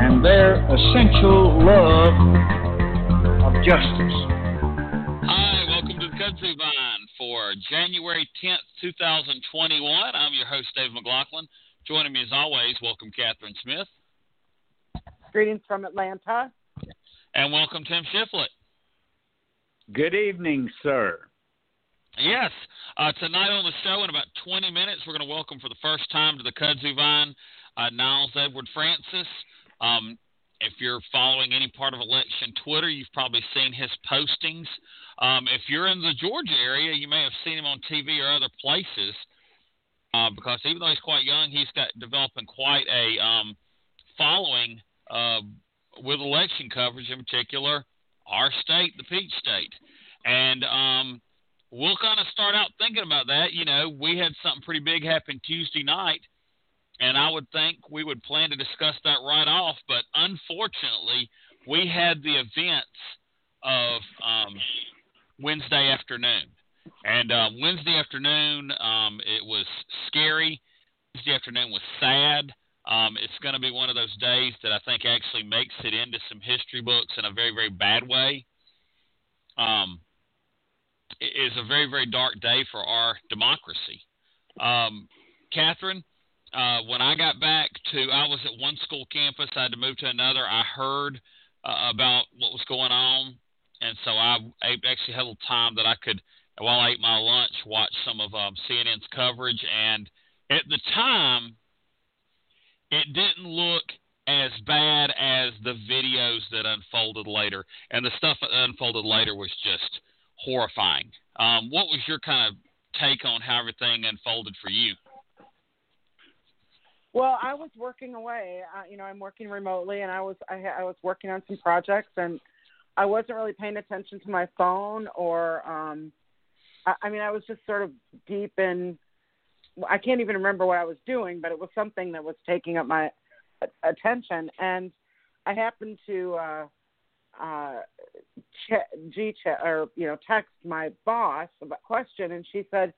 and their essential love of justice. Hi, welcome to the Kudzu Vine for January 10th, 2021. I'm your host, Dave McLaughlin. Joining me as always, welcome Catherine Smith. Greetings from Atlanta. And welcome Tim Shiflett. Good evening, sir. Yes, uh, tonight on the show, in about 20 minutes, we're going to welcome for the first time to the Kudzu Vine uh, Niles Edward Francis. Um, if you're following any part of election Twitter, you've probably seen his postings. Um, if you're in the Georgia area, you may have seen him on TV or other places. Uh, because even though he's quite young, he's got developing quite a um, following uh, with election coverage, in particular our state, the Peach State, and um, we'll kind of start out thinking about that. You know, we had something pretty big happen Tuesday night and I would think we would plan to discuss that right off. But unfortunately, we had the events of um, Wednesday afternoon, and uh, Wednesday afternoon um, it was scary. Wednesday afternoon was sad. Um, it's going to be one of those days that I think actually makes it into some history books in a very, very bad way. Um, it is a very, very dark day for our democracy. Um, Catherine, uh, when I got back to, I was at one school campus. I had to move to another. I heard uh, about what was going on, and so I, actually had a little time that I could, while I ate my lunch, watch some of um, CNN's coverage. And at the time, it didn't look as bad as the videos that unfolded later, and the stuff that unfolded later was just horrifying. Um, what was your kind of take on how everything unfolded for you? Well, I was working away. You know, I'm working remotely, and I was I, I was working on some projects, and I wasn't really paying attention to my phone, or um, I, I mean, I was just sort of deep in. I can't even remember what I was doing, but it was something that was taking up my attention, and I happened to uh, uh, G ch- or you know text my boss about question, and she said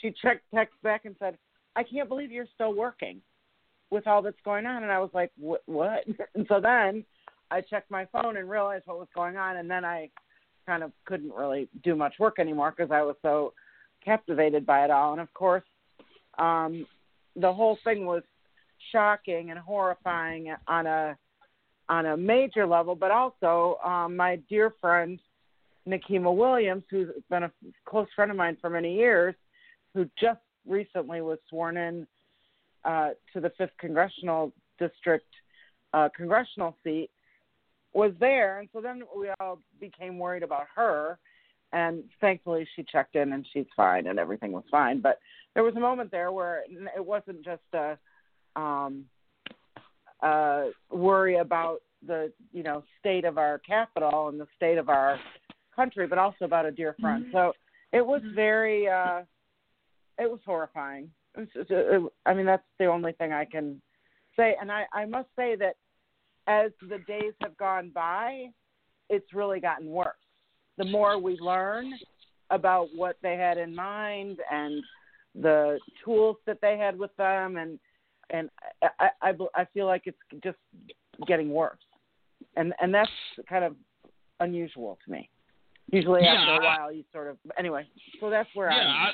she checked text back and said I can't believe you're still working with all that's going on. And I was like, what? what? And so then I checked my phone and realized what was going on. And then I kind of couldn't really do much work anymore because I was so captivated by it all. And of course, um, the whole thing was shocking and horrifying on a on a major level, but also um, my dear friend Nikema Williams, who's been a close friend of mine for many years, who just recently was sworn in uh, to the fifth congressional district uh, congressional seat was there, and so then we all became worried about her. And thankfully, she checked in and she's fine, and everything was fine. But there was a moment there where it wasn't just a um, uh, worry about the you know state of our capital and the state of our country, but also about a dear friend. Mm-hmm. So it was very uh, it was horrifying. It was, it, I mean, that's the only thing I can say. And I, I must say that as the days have gone by, it's really gotten worse. The more we learn about what they had in mind and the tools that they had with them, and and I, I, I feel like it's just getting worse, and and that's kind of unusual to me. Usually yeah, after a while, you sort of anyway. So that's where yeah. I,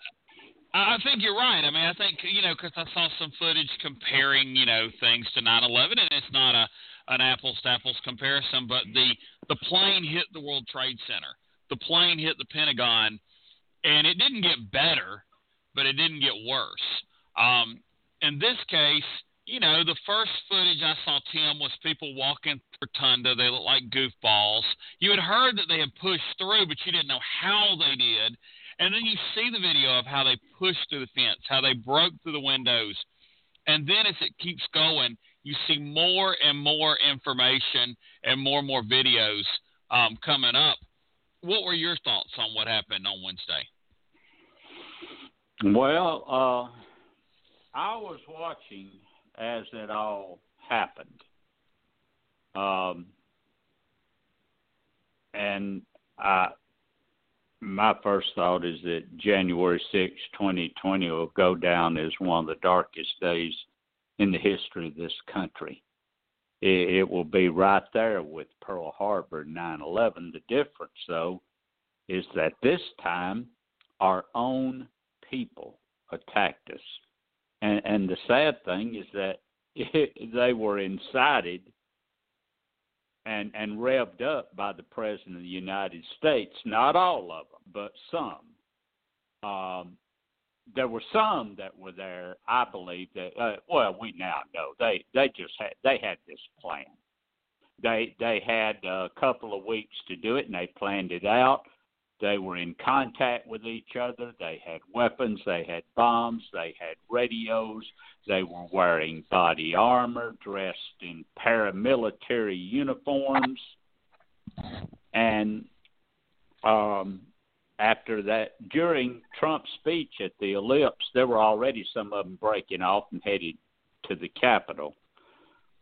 I think you're right. I mean, I think you know because I saw some footage comparing you know things to 9/11, and it's not a an apples to apples comparison, but the the plane hit the World Trade Center, the plane hit the Pentagon, and it didn't get better, but it didn't get worse. Um, in this case, you know, the first footage I saw Tim was people walking through Rotunda. They looked like goofballs. You had heard that they had pushed through, but you didn't know how they did. And then you see the video of how they pushed through the fence, how they broke through the windows. And then as it keeps going, you see more and more information and more and more videos um, coming up. What were your thoughts on what happened on Wednesday? Well, uh, I was watching as it all happened. Um, and I, my first thought is that January 6, 2020 will go down as one of the darkest days in the history of this country. It, it will be right there with Pearl Harbor 9 11. The difference, though, is that this time our own people attacked us. And, and the sad thing is that it, they were incited and and revved up by the president of the United States. Not all of them, but some. Um, there were some that were there. I believe that. Uh, well, we now know they they just had they had this plan. They they had a couple of weeks to do it, and they planned it out. They were in contact with each other. They had weapons. They had bombs. They had radios. They were wearing body armor, dressed in paramilitary uniforms. And um, after that, during Trump's speech at the Ellipse, there were already some of them breaking off and headed to the Capitol.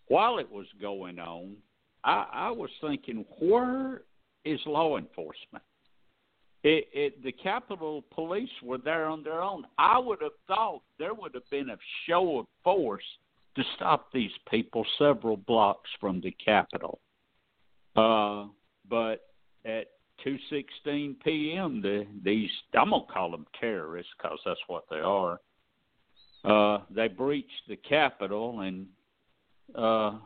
While it was going on, I, I was thinking, where is law enforcement? It, it, the Capitol Police were there on their own. I would have thought there would have been a show of force to stop these people several blocks from the Capitol. Uh, but at 2:16 p.m., the, these I'm gonna call them terrorists because that's what they are. Uh, they breached the Capitol, and uh,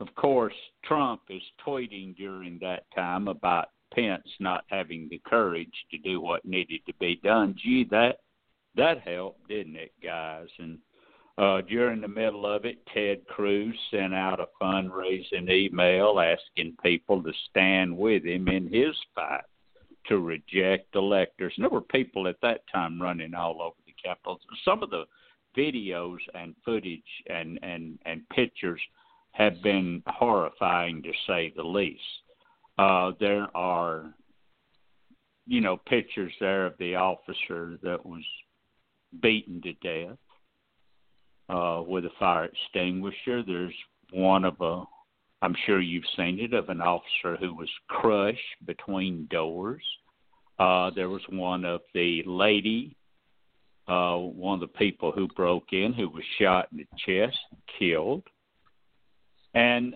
of course, Trump is tweeting during that time about Pence not having the courage to do what needed to be done. Gee, that that helped, didn't it, guys? And uh, during the middle of it, Ted Cruz sent out a fundraising email asking people to stand with him in his fight to reject electors. And there were people at that time running all over the Capitol. Some of the videos and footage and, and, and pictures have been horrifying to say the least. Uh, there are, you know, pictures there of the officer that was beaten to death uh, with a fire extinguisher. There's one of a, I'm sure you've seen it, of an officer who was crushed between doors. Uh, there was one of the lady, uh, one of the people who broke in, who was shot in the chest, killed. And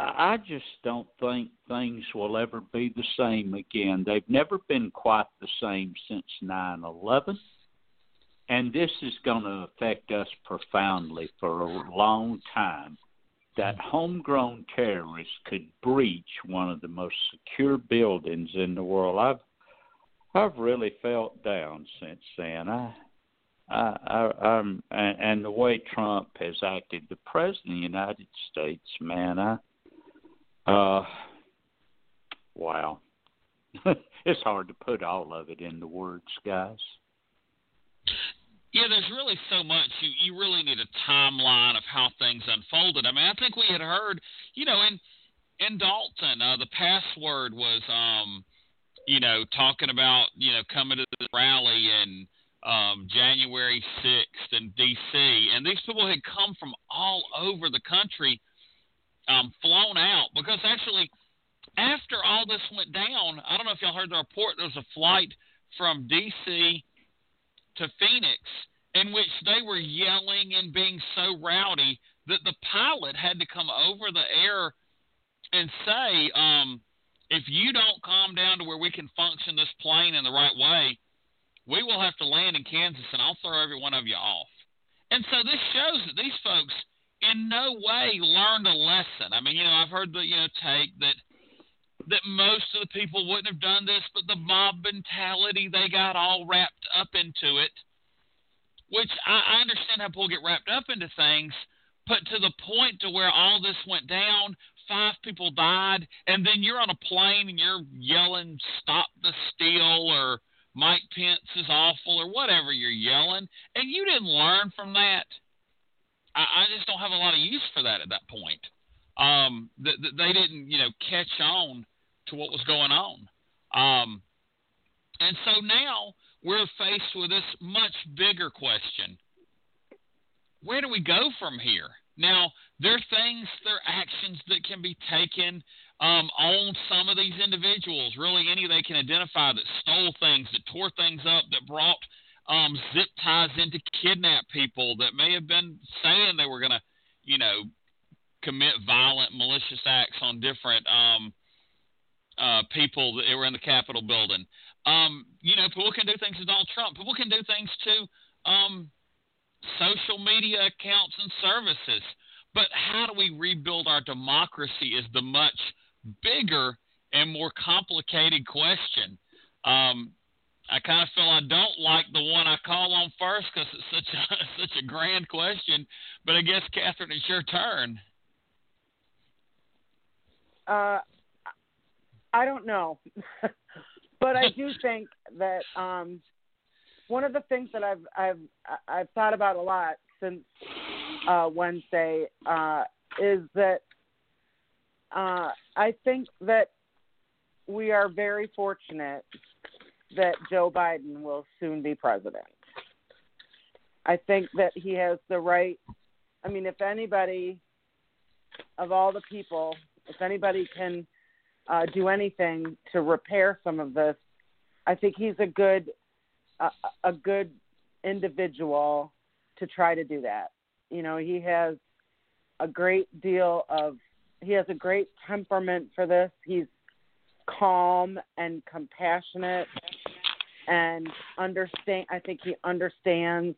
I just don't think things will ever be the same again. They've never been quite the same since 9 11. And this is going to affect us profoundly for a long time. That homegrown terrorists could breach one of the most secure buildings in the world. I've I've really felt down since then. I I, I, I'm, and, and the way Trump has acted, the president of the United States, man, I, uh, wow. it's hard to put all of it into words, guys. Yeah, there's really so much. You you really need a timeline of how things unfolded. I mean, I think we had heard, you know, in in Dalton, uh, the password was, um, you know, talking about, you know, coming to the rally in um, January 6th in D.C. And these people had come from all over the country um, flown out because actually, after all this went down, I don't know if y'all heard the report. There was a flight from D.C. to Phoenix in which they were yelling and being so rowdy that the pilot had to come over the air and say, um, "If you don't calm down to where we can function this plane in the right way, we will have to land in Kansas, and I'll throw every one of you off." And so this shows that these folks in no way learned a lesson. I mean, you know, I've heard the you know take that that most of the people wouldn't have done this, but the mob mentality they got all wrapped up into it. Which I, I understand how people get wrapped up into things, but to the point to where all this went down, five people died, and then you're on a plane and you're yelling "Stop the steal" or Mike Pence is awful or whatever you're yelling, and you didn't learn from that. I, I just don't have a lot of use for that at that point. Um, that th- they didn't, you know, catch on to what was going on. Um, and so now we're faced with this much bigger question. Where do we go from here? Now, there are things, there are actions that can be taken um, on some of these individuals. Really, any they can identify that stole things, that tore things up, that brought um, zip ties into kidnap people, that may have been saying they were going to, you know, commit violent, malicious acts on different um, uh, people that were in the Capitol building. Um, you know, people can do things to Donald Trump. People can do things to um, social media accounts and services. But how do we rebuild our democracy is the much bigger and more complicated question. Um, I kind of feel I don't like the one I call on first because it's such a such a grand question. But I guess Catherine, it's your turn. Uh, I don't know, but I do think that um, one of the things that I've I've I've thought about a lot since uh, Wednesday uh, is that uh, I think that we are very fortunate that Joe Biden will soon be president. I think that he has the right. I mean, if anybody of all the people, if anybody can uh, do anything to repair some of this, I think he's a good a, a good individual to try to do that. You know, he has a great deal of he has a great temperament for this. He's calm and compassionate and understand I think he understands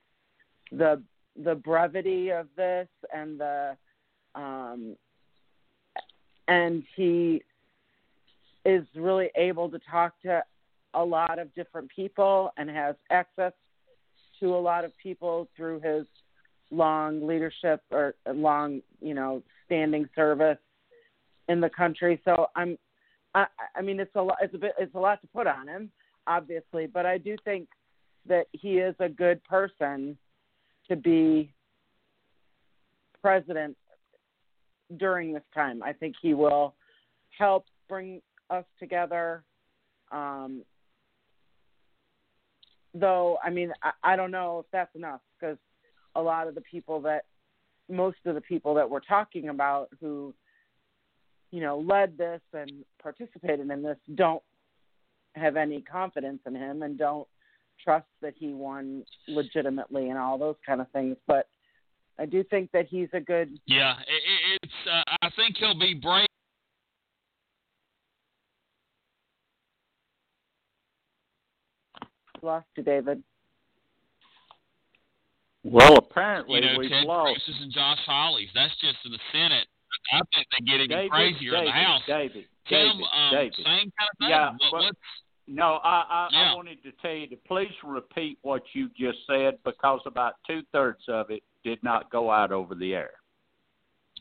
the the brevity of this and the um and he is really able to talk to a lot of different people and has access to a lot of people through his long leadership or long, you know, standing service in the country. So I'm, I, I mean, it's a lot. It's a bit. It's a lot to put on him, obviously. But I do think that he is a good person to be president during this time. I think he will help bring us together. Um, though, I mean, I, I don't know if that's enough because a lot of the people that, most of the people that we're talking about who, you know, led this and participated in this don't have any confidence in him and don't trust that he won legitimately and all those kind of things. But I do think that he's a good. Yeah, it, it's. Uh, I think he'll be brave lost you, David. Well, apparently you know, we've Ted lost. Cruz's and Josh Hawley's. That's just in the Senate. I think they get even David, crazier David, in the House. David, Tim, David, um, David. same kind of thing. Yeah, what, but- No, I, I, Yeah. I wanted to tell you to please repeat what you just said because about two thirds of it did not go out over the air.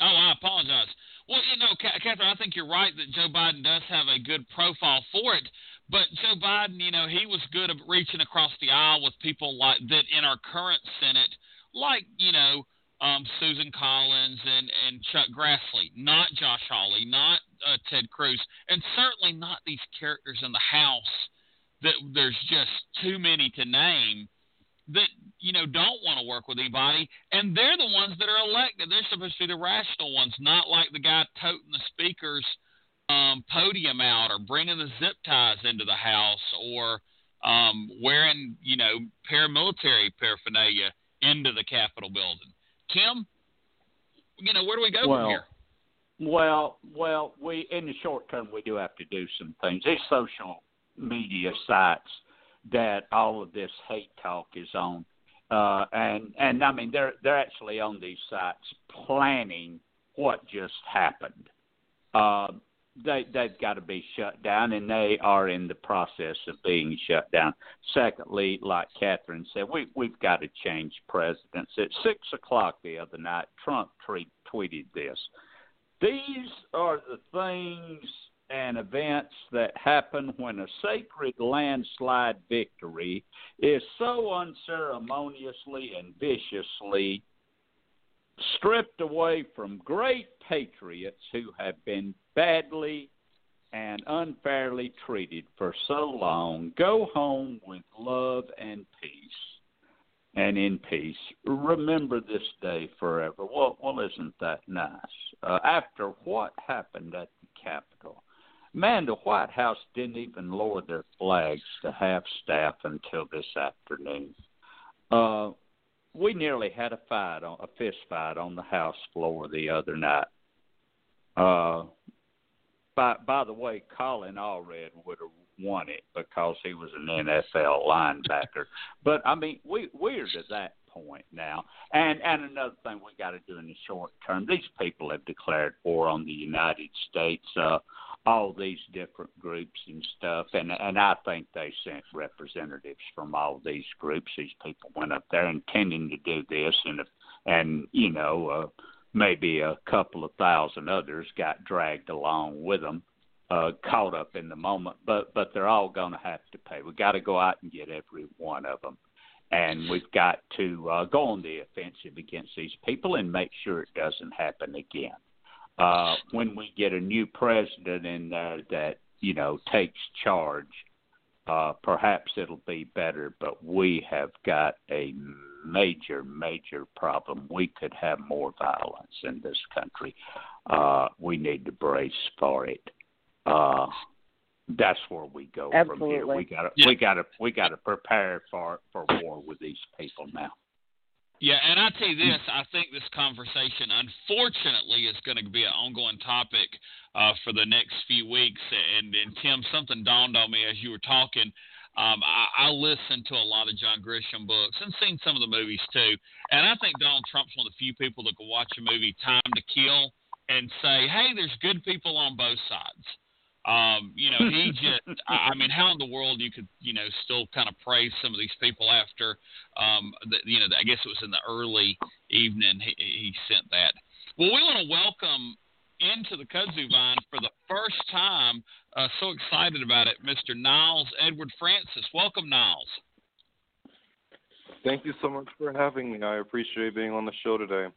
Oh, I apologize. Well, you know, Catherine, I think you're right that Joe Biden does have a good profile for it. But Joe Biden, you know, he was good at reaching across the aisle with people like that in our current Senate, like you know um, Susan Collins and and Chuck Grassley, not Josh Hawley, not uh, Ted Cruz, and certainly not these characters in the House that there's just too many to name that you know don't want to work with anybody, and they're the ones that are elected. They're supposed to be the rational ones, not like the guy toting the speaker's um, podium out or bringing the zip ties into the house or um, wearing you know paramilitary paraphernalia into the Capitol building. Kim, you know where do we go Well, from here? Well, well, we in the short term we do have to do some things. These social media sites that all of this hate talk is on, uh, and and I mean they're they're actually on these sites planning what just happened. Uh, they they've got to be shut down, and they are in the process of being shut down. Secondly, like Catherine said, we we've got to change presidents. At six o'clock the other night, Trump tweet, tweeted this. These are the things and events that happen when a sacred landslide victory is so unceremoniously and viciously stripped away from great patriots who have been badly and unfairly treated for so long go home with love and peace and in peace. Remember this day forever. Well, well isn't that nice? Uh, after what happened at the Capitol, man, the White House didn't even lower their flags to half staff until this afternoon. Uh, we nearly had a fight, on, a fist fight on the House floor the other night. Uh, by by the way, Colin Allred would have won it because he was an NFL linebacker. But I mean, we we're to that point now. And and another thing we got to do in the short term. These people have declared war on the United States. Uh, all these different groups and stuff, and and I think they sent representatives from all these groups. These people went up there intending to do this, and and you know. Uh, maybe a couple of thousand others got dragged along with them, uh, caught up in the moment. But but they're all going to have to pay. We got to go out and get every one of them, and we've got to uh, go on the offensive against these people and make sure it doesn't happen again. Uh, when we get a new president in there that you know takes charge, uh, perhaps it'll be better. But we have got a major, major problem. We could have more violence in this country. Uh, we need to brace for it. Uh, that's where we go Absolutely. from here. We got to Yeah. we got to we got to prepare for for war with these people now. Yeah, and I tell you this, I think this conversation, unfortunately, is going to be an ongoing topic uh, for the next few weeks. And, and Tim, something dawned on me as you were talking. Um, I, I listened to a lot of John Grisham books and seen some of the movies too. And I think Donald Trump's one of the few people that can watch a movie Time to Kill and say, "Hey, there's good people on both sides." Um, you know, he just, I mean, how in the world you could, you know, still kind of praise some of these people after, um, the, you know, I guess it was in the early evening he, he sent that. Well, we want to welcome into the kudzu vine for the first time, uh, so excited about it, Mr. Niles Edward Francis. Welcome, Niles. Thank you so much for having me. I appreciate being on the show today.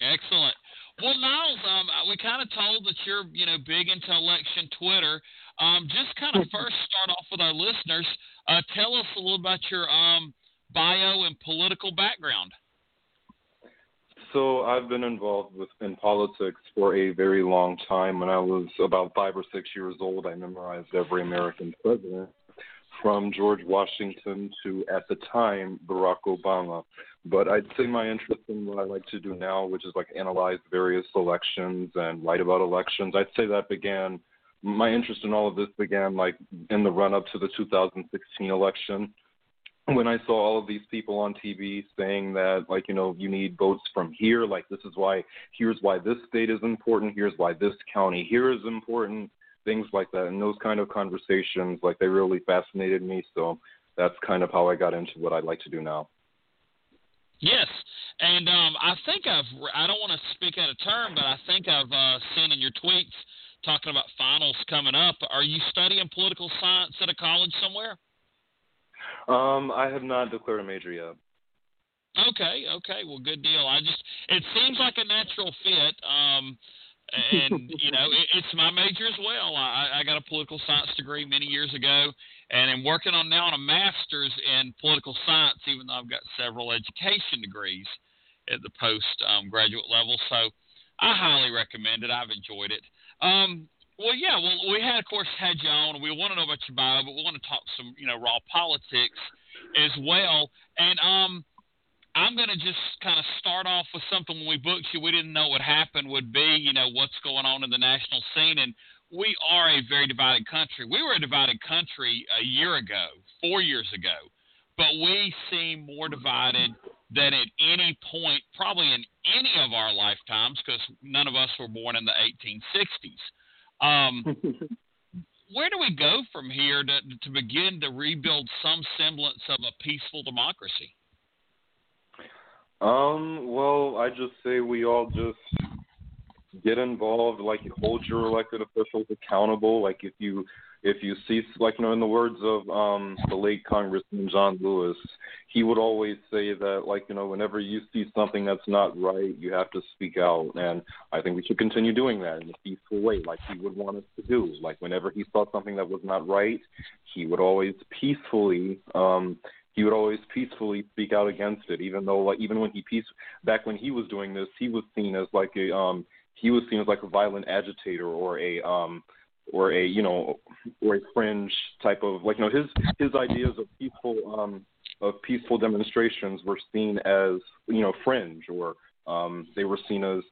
Excellent. Well, Niles, um, we kind of told that you're, you know, big into election Twitter. Um, just kind of first start off with our listeners. Uh, tell us a little about your um, bio and political background. So I've been involved with in politics for a very long time. When I was about five or six years old, I memorized every American president, from George Washington to, at the time, Barack Obama. But I'd say my interest in what I like to do now, which is like analyze various elections and write about elections, I'd say that began. My interest in all of this began like in the run up to the 2016 election when I saw all of these people on TV saying that, like, you know, you need votes from here, like, this is why, here's why this state is important, here's why this county here is important, things like that. And those kind of conversations, like, they really fascinated me. So that's kind of how I got into what I'd like to do now. Yes, and um, I think I've. I don't want to speak out of turn, but I think I've uh, seen in your tweets talking about finals coming up. Are you studying political science at a college somewhere? Um, I have not declared a major yet. Okay, okay, well, good deal. I just it seems like a natural fit, um, and you know it, it's my major as well. I, I got a political science degree many years ago, and I'm working on now on a master's in political science, even though I've got several education degrees at the post um, graduate level. So I highly recommend it. I've enjoyed it. Um, well, yeah. Well, we had, of course, had you on. We want to know about your bio, but we want to talk some, you know, raw politics as well. And um, I'm going to just kind of start off with something. When we booked you, we didn't know what happened would be, you know, what's going on in the national scene, and we are a very divided country. We were a divided country a year ago, four years ago, but we seem more divided than at any point, probably in any of our lifetimes, because none of us were born in the 1860s. Um, where do we go from here to, to begin to rebuild some semblance of a peaceful democracy? Um, well, I just say we all just get involved, like you hold your elected officials accountable. Like if you if you see, like you know, in the words of um, the late Congressman John Lewis, he would always say that, like you know, whenever you see something that's not right, you have to speak out, and I think we should continue doing that in a peaceful way, like he would want us to do. Like whenever he saw something that was not right, he would always peacefully. um he would always peacefully speak out against it, even though like even when he peace back when he was doing this, he was seen as like a um he was seen as like a violent agitator or a um or a you know or a fringe type of like you know his his ideas of peaceful um of peaceful demonstrations were seen as you know fringe or um they were seen as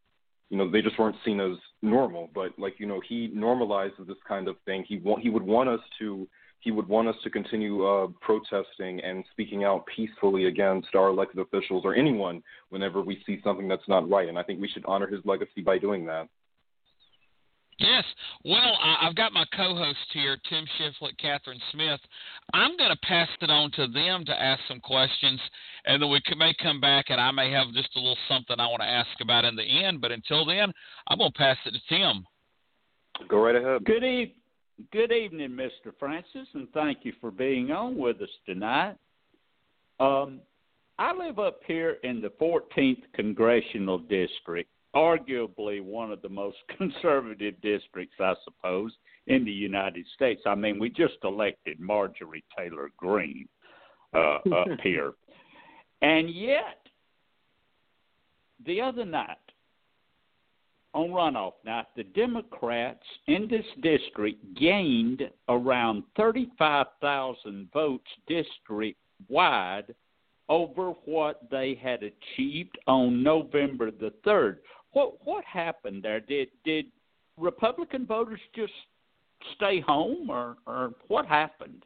you know they just weren't seen as normal but like you know he normalizes this kind of thing he want he would want us to he would want us to continue uh, protesting and speaking out peacefully against our elected officials or anyone whenever we see something that's not right. And I think we should honor his legacy by doing that. Yes. Well, I, have got my co-hosts here, Tim Shiflett, Catherine Smith. I'm going to pass it on to them to ask some questions, and then we may come back, and I may have just a little something I want to ask about in the end. But until then, I'm going to pass it to Tim. Go right ahead. Good evening. Good evening, Mr. Francis, and thank you for being on with us tonight. Um, I live up here in the 14th Congressional District, arguably one of the most conservative districts, I suppose, in the United States. I mean, we just elected Marjorie Taylor Greene uh, up here. And yet, the other night, on runoff night, the Democrats in this district gained around 35,000 votes district wide over what they had achieved on November the 3rd. What what happened there? Did did Republican voters just stay home or or what happened?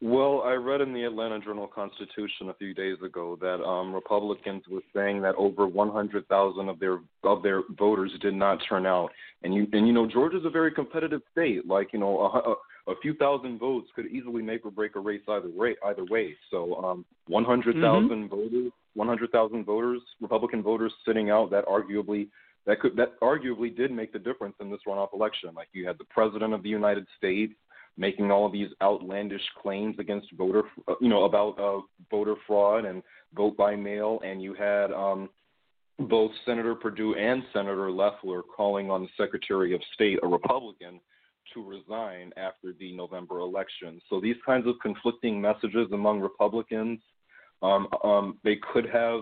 Well, I read in the Atlanta Journal Constitution a few days ago that um, Republicans were saying that over 100,000 of their of their voters did not turn out, and you and you know Georgia's a very competitive state. Like you know, a, few thousand votes could easily make or break a race either way. Either way, so um, 100,000 mm-hmm. voters, 100,000 voters, Republican voters sitting out that arguably that could that arguably did make the difference in this runoff election. Like you had the president of the United States making all of these outlandish claims against voter, uh, you know, about uh, voter fraud and vote by mail, and you had um, both Senator Perdue and Senator Loeffler calling on the Secretary of State, a Republican, to resign after the November election. So these kinds of conflicting messages among Republicans, um, um, they could have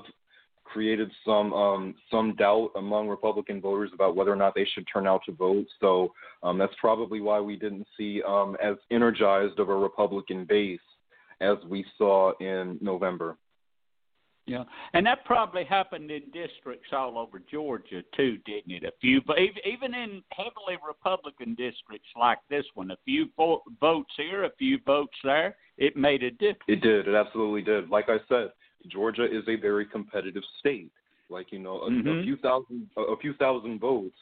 created some um, some doubt among Republican voters about whether or not they should turn out to vote. So um, that's probably why we didn't see um, as energized of a Republican base as we saw in November. Yeah, and that probably happened in districts all over Georgia too, didn't it? A few, but even in heavily Republican districts like this one, a few votes here, a few votes there, it made a difference. It did. It absolutely did. Like I said, Georgia is a very competitive state. Like you know, a, mm-hmm. a few thousand, a, a few thousand votes,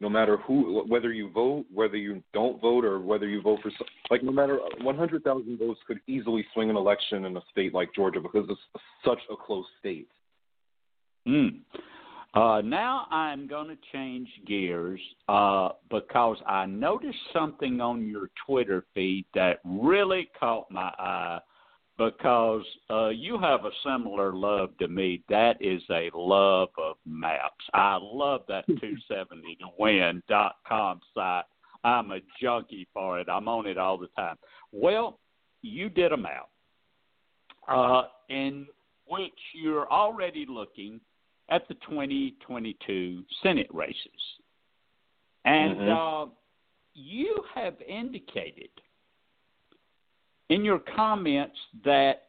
no matter who, whether you vote, whether you don't vote, or whether you vote for, like no matter 100,000 votes could easily swing an election in a state like Georgia because it's such a close state. Mm. Uh, now I'm going to change gears uh, because I noticed something on your Twitter feed that really caught my eye because uh, you have a similar love to me. That is a love of maps. I love that 270towin.com site. I'm a junkie for it. I'm on it all the time. Well, you did a map uh, in which you're already looking at the 2022 Senate races. And mm-hmm. uh, you have indicated – in your comments that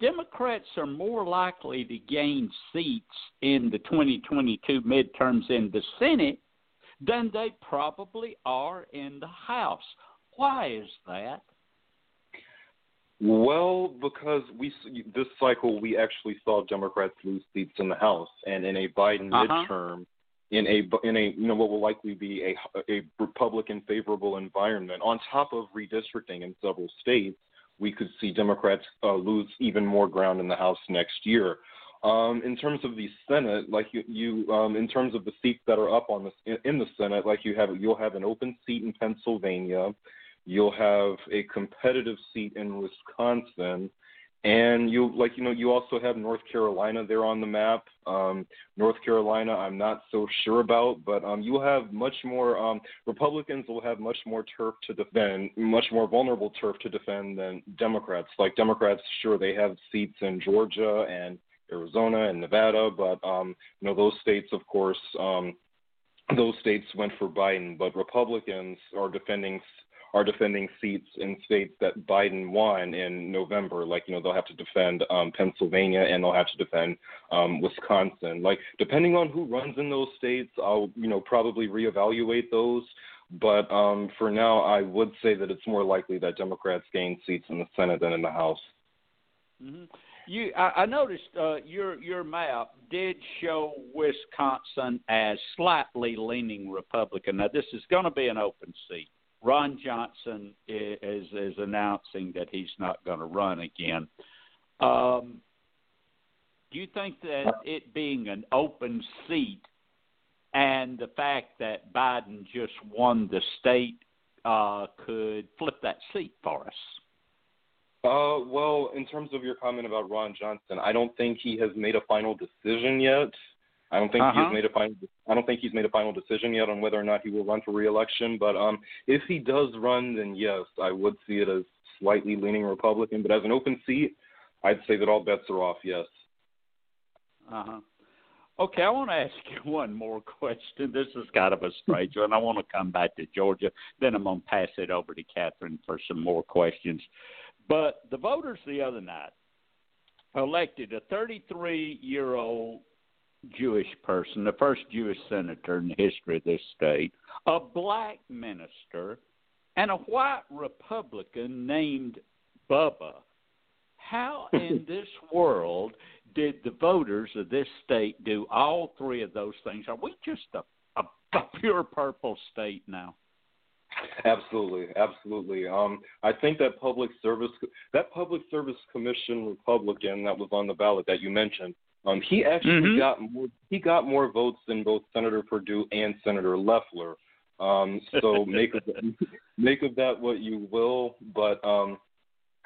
Democrats are more likely to gain seats in the 2022 midterms in the Senate than they probably are in the House. Why is that? Well, because we this cycle we actually saw Democrats lose seats in the House, and in a Biden uh-huh. midterm, in a in a you know what will likely be a a Republican favorable environment. On top of redistricting in several states, we could see Democrats uh, lose even more ground in the House next year. Um, in terms of the Senate, like you, you um, in terms of the seats that are up on the in, in the Senate, like you have, you'll have an open seat in Pennsylvania, you'll have a competitive seat in Wisconsin, and you like you know you also have North Carolina there on the map. Um, North Carolina, I'm not so sure about, but um, you'll have much more. Um, Republicans will have much more turf to defend, much more vulnerable turf to defend than Democrats. Like Democrats, sure they have seats in Georgia and Arizona and Nevada, but um, you know those states, of course, um, those states went for Biden. But Republicans are defending are defending seats in states that Biden won in November. Like, you know, they'll have to defend um, Pennsylvania and they'll have to defend um, Wisconsin. Like, depending on who runs in those states, I'll, you know, probably reevaluate those. But um, for now, I would say that it's more likely that Democrats gain seats in the Senate than in the House. Mm-hmm. You, I, I noticed uh, your your map did show Wisconsin as slightly leaning Republican. Now, this is going to be an open seat. Ron Johnson is is announcing that he's not going to run again. Um, do you think that it being an open seat and the fact that Biden just won the state uh, could flip that seat for us? Uh, well, in terms of your comment about Ron Johnson, I don't think he has made a final decision yet. I don't think uh-huh. he's made a final. I don't think he's made a final decision yet on whether or not he will run for re-election. But um, if he does run, then yes, I would see it as slightly leaning Republican. But as an open seat, I'd say that all bets are off. Yes. Uh huh. Okay, I want to ask you one more question. This is kind of a strange one. I want to come back to Georgia. Then I'm going to pass it over to Catherine for some more questions. But the voters the other night elected a 33 year old Jewish person, the first Jewish senator in the history of this state, a black minister, and a white Republican named Bubba. How in this world did the voters of this state do all three of those things? Are we just a, a, a pure purple state now? Absolutely, absolutely. Um, I think that public service that public service commission Republican that was on the ballot that you mentioned um, he actually mm-hmm. got more. He got more votes than both Senator Perdue and Senator Loeffler. Um, so make of that, make of that what you will. But um,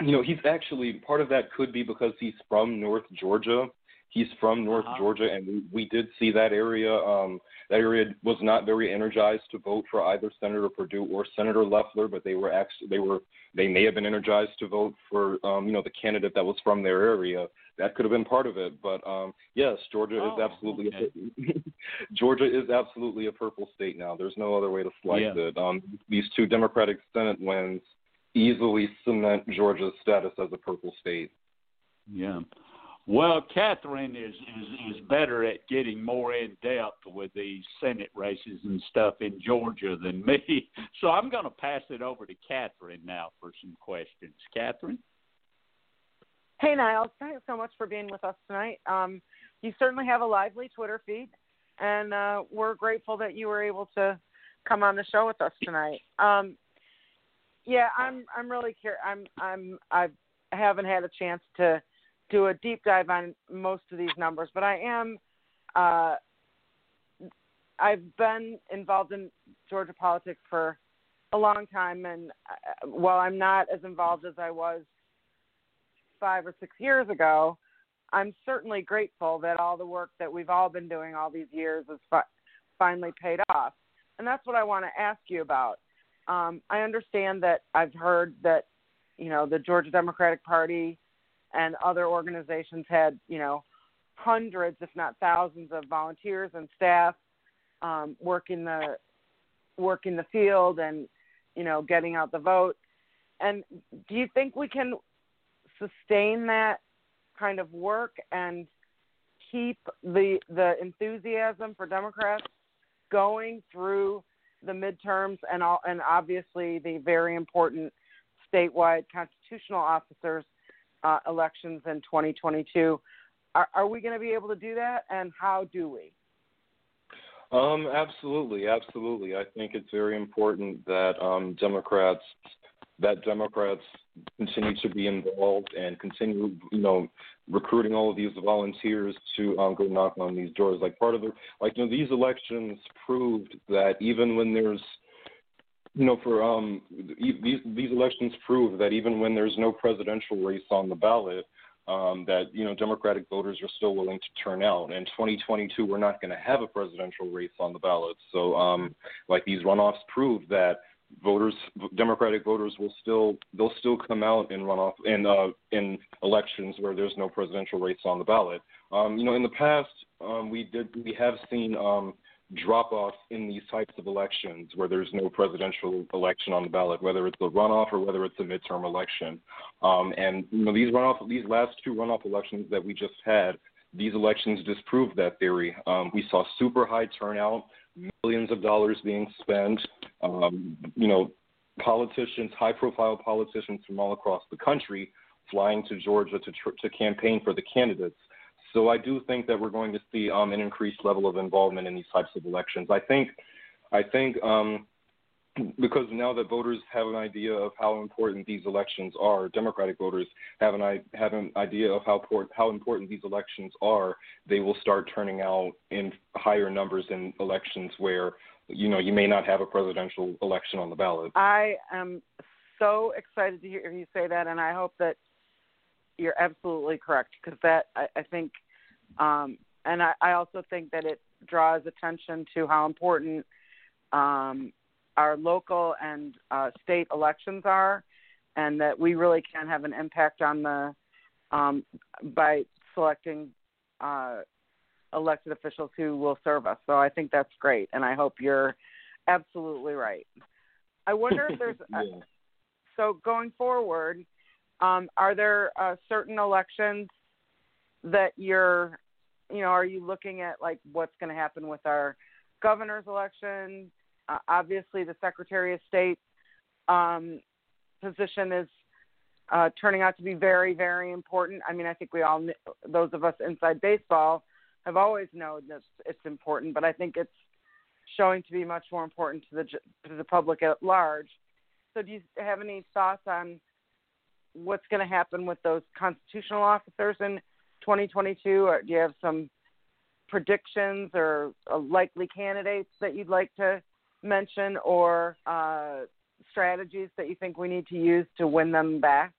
you know, he's actually part of that could be because he's from North Georgia. He's from North uh-huh. Georgia, and we, we did see that area. Um, that area was not very energized to vote for either Senator Perdue or Senator Loeffler, but they were actually they were they may have been energized to vote for um, you know the candidate that was from their area that could have been part of it. But um, yes, Georgia oh, is absolutely okay. a, Georgia is absolutely a purple state now. There's no other way to slice yeah. it. Um, these two Democratic Senate wins easily cement Georgia's status as a purple state. Yeah. Well, Catherine is, is is better at getting more in depth with these Senate races and stuff in Georgia than me. So I'm going to pass it over to Catherine now for some questions. Catherine. Hey, Niles, thanks so much for being with us tonight. Um, you certainly have a lively Twitter feed, and uh, we're grateful that you were able to come on the show with us tonight. Um, yeah, I'm I'm really curious. I'm I'm I haven't had a chance to do a deep dive on most of these numbers, but I am. Uh, I've been involved in Georgia politics for a long time, and uh, while I'm not as involved as I was five or six years ago, I'm certainly grateful that all the work that we've all been doing all these years has fi- finally paid off. And that's what I want to ask you about. Um, I understand that I've heard that, you know, the Georgia Democratic Party and other organizations had, you know, hundreds, if not thousands, of volunteers and staff um, working the working the field and, you know, getting out the vote. And do you think we can sustain that kind of work and keep the the enthusiasm for Democrats going through the midterms and all, and obviously the very important statewide constitutional officers uh, elections in 2022. Are, are we going to be able to do that, and how do we? Um, absolutely, absolutely. I think it's very important that um, Democrats that Democrats continue to be involved and continue, you know, recruiting all of these volunteers to um, go knock on these doors. Like part of the, like you know, these elections proved that even when there's you know, for um, these these elections prove that even when there's no presidential race on the ballot, um, that you know Democratic voters are still willing to turn out. In 2022, we're not going to have a presidential race on the ballot. So, um, like these runoffs prove that voters, Democratic voters, will still they'll still come out in runoff in uh, in elections where there's no presidential race on the ballot. Um, you know, in the past, um, we did we have seen um, drop offs in these types of elections where there's no presidential election on the ballot, whether it's a runoff or whether it's a midterm election. Um, and you know, these runoff, these last two runoff elections that we just had, these elections disproved that theory. Um, we saw super high turnout, millions of dollars being spent. Um, you know, politicians, high-profile politicians from all across the country, flying to Georgia to tr- to campaign for the candidates. So I do think that we're going to see um, an increased level of involvement in these types of elections. I think, I think um, because now that voters have an idea of how important these elections are, Democratic voters have an have an idea of how how important these elections are. They will start turning out in higher numbers in elections where you know you may not have a presidential election on the ballot. I am so excited to hear you say that, and I hope that you're absolutely correct because that I, I think, um, and I, I also think that it draws attention to how important um, our local and uh, state elections are, and that we really can have an impact on the um, by selecting uh, elected officials who will serve us. So I think that's great, and I hope you're absolutely right. I wonder if there's yeah. a, so going forward. Um, are there uh, certain elections that you're, you know, are you looking at like what's going to happen with our governor's election? Uh, obviously, the Secretary of State um, position is uh, turning out to be very, very important. I mean, I think we all, those of us inside baseball, have always known that it's important, but I think it's showing to be much more important to the to the public at large. So, do you have any thoughts on what's going to happen with those constitutional officers in 2022? Or do you have some predictions or uh, likely candidates that you'd like to mention, or uh, strategies that you think we need to use to win them back?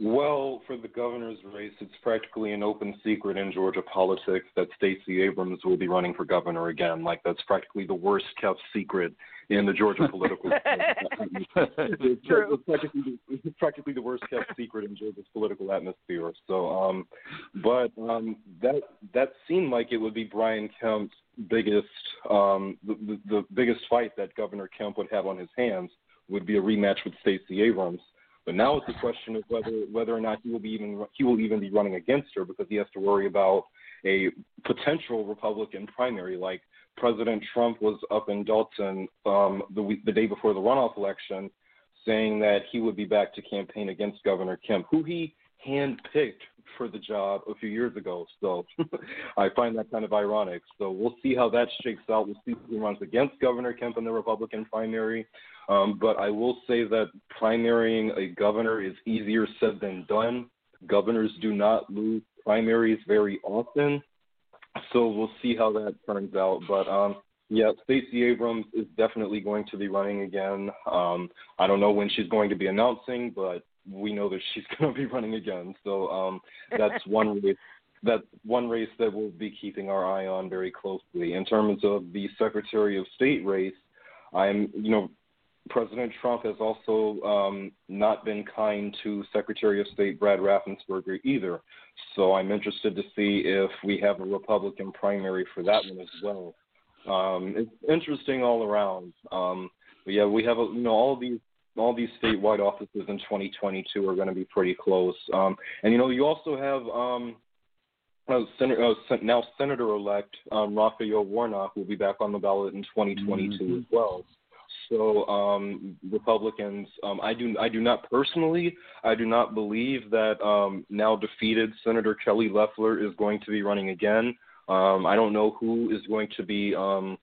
Well, for the governor's race, it's practically an open secret in Georgia politics that Stacey Abrams will be running for governor again. Like that's practically the worst kept secret in the Georgia political. it's, True. It's practically, it's practically the worst kept secret in Georgia's political atmosphere. So, um, but um, that that seemed like it would be Brian Kemp's biggest um, the, the, the biggest fight that Governor Kemp would have on his hands would be a rematch with Stacey Abrams. But now it's a question of whether whether or not he will be even he will even be running against her because he has to worry about a potential Republican primary. Like President Trump was up in Dalton um, the week, the day before the runoff election, saying that he would be back to campaign against Governor Kemp, who he handpicked for the job a few years ago. So I find that kind of ironic. So we'll see how that shakes out. We'll see who runs against Governor Kemp in the Republican primary. Um, but I will say that primarying a governor is easier said than done. Governors do not lose primaries very often. So we'll see how that turns out. But um, yeah, Stacey Abrams is definitely going to be running again. Um, I don't know when she's going to be announcing, but we know that she's going to be running again. So um, that's one race. That's one race that we'll be keeping our eye on very closely. In terms of the Secretary of State race, I'm, you know, President Trump has also um, not been kind to Secretary of State Brad Raffensperger either. So I'm interested to see if we have a Republican primary for that one as well. Um, it's interesting all around. Um, but yeah, we have a, you know all these all these statewide offices in 2022 are going to be pretty close. Um, and you know, you also have um, uh, Senator, uh, now Senator-elect um, Raphael Warnock will be back on the ballot in 2022 mm-hmm. as well. So um, Republicans, um, I do I do not personally, I do not believe that um, now defeated Senator Kelly Loeffler is going to be running again. Um, I don't know who is going to be um,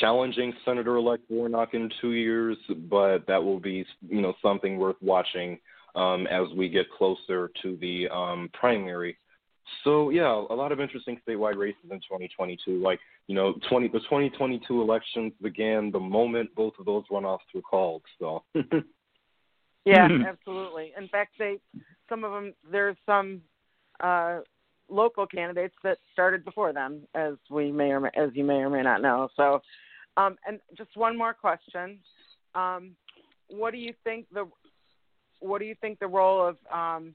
challenging Senator-elect Warnock in two years, but that will be you know something worth watching um, as we get closer to the um, primary. So yeah, a lot of interesting statewide races in 2022. Like you know, 20 the 2022 elections began the moment both of those runoffs were called. So. yeah, absolutely. In fact, they some of them there's some uh, local candidates that started before them, as we may or may, as you may or may not know. So, um, and just one more question: um, What do you think the what do you think the role of um,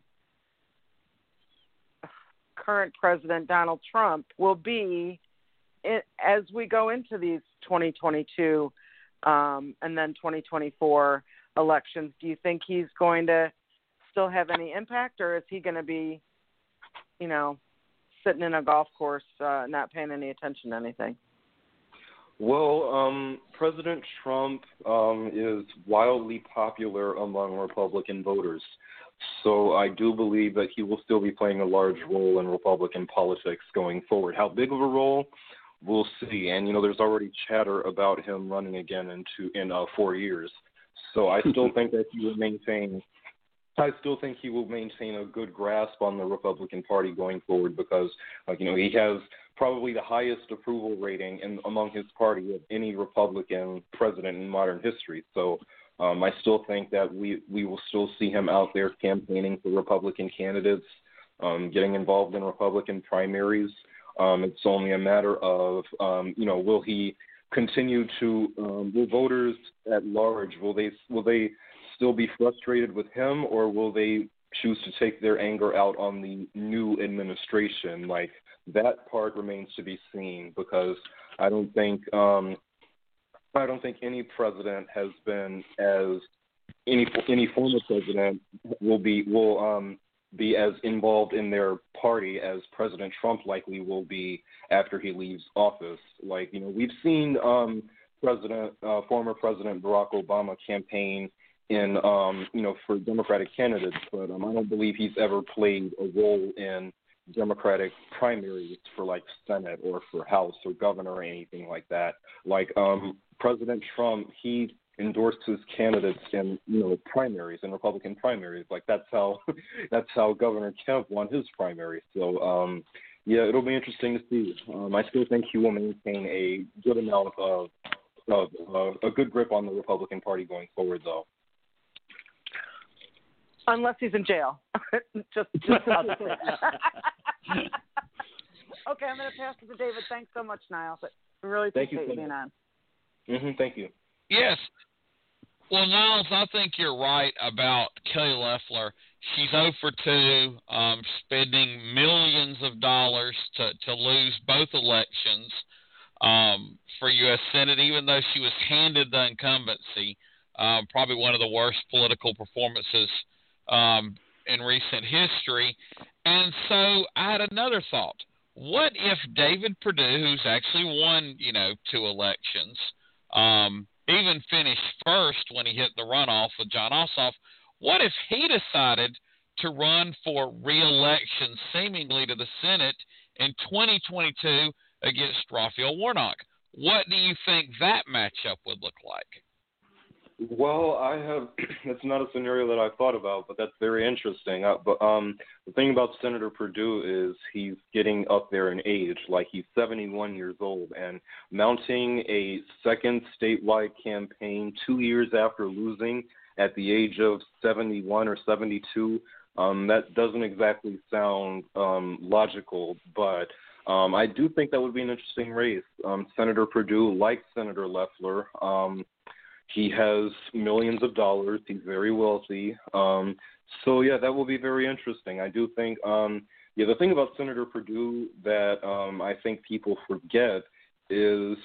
current President Donald Trump will be in, as we go into these 2022 um, and then 2024 elections? Do you think he's going to still have any impact, or is he going to be, you know, sitting in a golf course, uh, not paying any attention to anything? Well, um, President Trump um, is wildly popular among Republican voters. So I do believe that he will still be playing a large role in Republican politics going forward. How big of a role, we'll see. And you know, there's already chatter about him running again in two, in uh, four years. So I still think that he will maintain. I still think he will maintain a good grasp on the Republican Party going forward because, like you know, he has probably the highest approval rating in, among his party of any Republican president in modern history. So um, I still think that we we will still see him out there campaigning for Republican candidates, um, getting involved in Republican primaries. Um, it's only a matter of um, you know will he continue to um, will voters at large will they will they still be frustrated with him or will they choose to take their anger out on the new administration? Like that part remains to be seen because I don't think um, I don't think any president has been as any any former president will be will um, be as involved in their party as President Trump likely will be after he leaves office. Like you know, we've seen um, President uh, former President Barack Obama campaign in um, you know for Democratic candidates, but um, I don't believe he's ever played a role in Democratic primaries for like Senate or for House or governor or anything like that. Like um, President Trump, he endorsed his candidates in you know primaries and Republican primaries. Like that's how that's how Governor Kemp won his primary. So um, yeah, it'll be interesting to see. Um, I still think he will maintain a good amount of of uh, a good grip on the Republican Party going forward, though. Unless he's in jail. just, just okay, I'm going to pass it to David. Thanks so much, Niall. I really appreciate Thank you, you being on. Mm-hmm, thank you. Yes. Well, Niles, I think you're right about Kelly Loeffler. She's 0 for 2, um, spending millions of dollars to, to lose both elections um, for U.S. Senate, even though she was handed the incumbency. Um, probably one of the worst political performances um, in recent history. And so I had another thought. What if David Perdue, who's actually won, you know, two elections, um, even finished first when he hit the runoff with Jon Ossoff, what if he decided to run for reelection, seemingly to the Senate in 2022 against Raphael Warnock? What do you think that matchup would look like? Well, I have. That's not a scenario that I've thought about, but that's very interesting. Uh, but um, the thing about Senator Perdue is he's getting up there in age. Like he's 71 years old, and mounting a second statewide campaign two years after losing at the age of 71 or 72. Um, that doesn't exactly sound um, logical, but um, I do think that would be an interesting race. Um, Senator Perdue, like Senator Loeffler. um, he has millions of dollars. He's very wealthy. Um, so yeah, that will be very interesting. I do think. Um, yeah, the thing about Senator Perdue that um, I think people forget is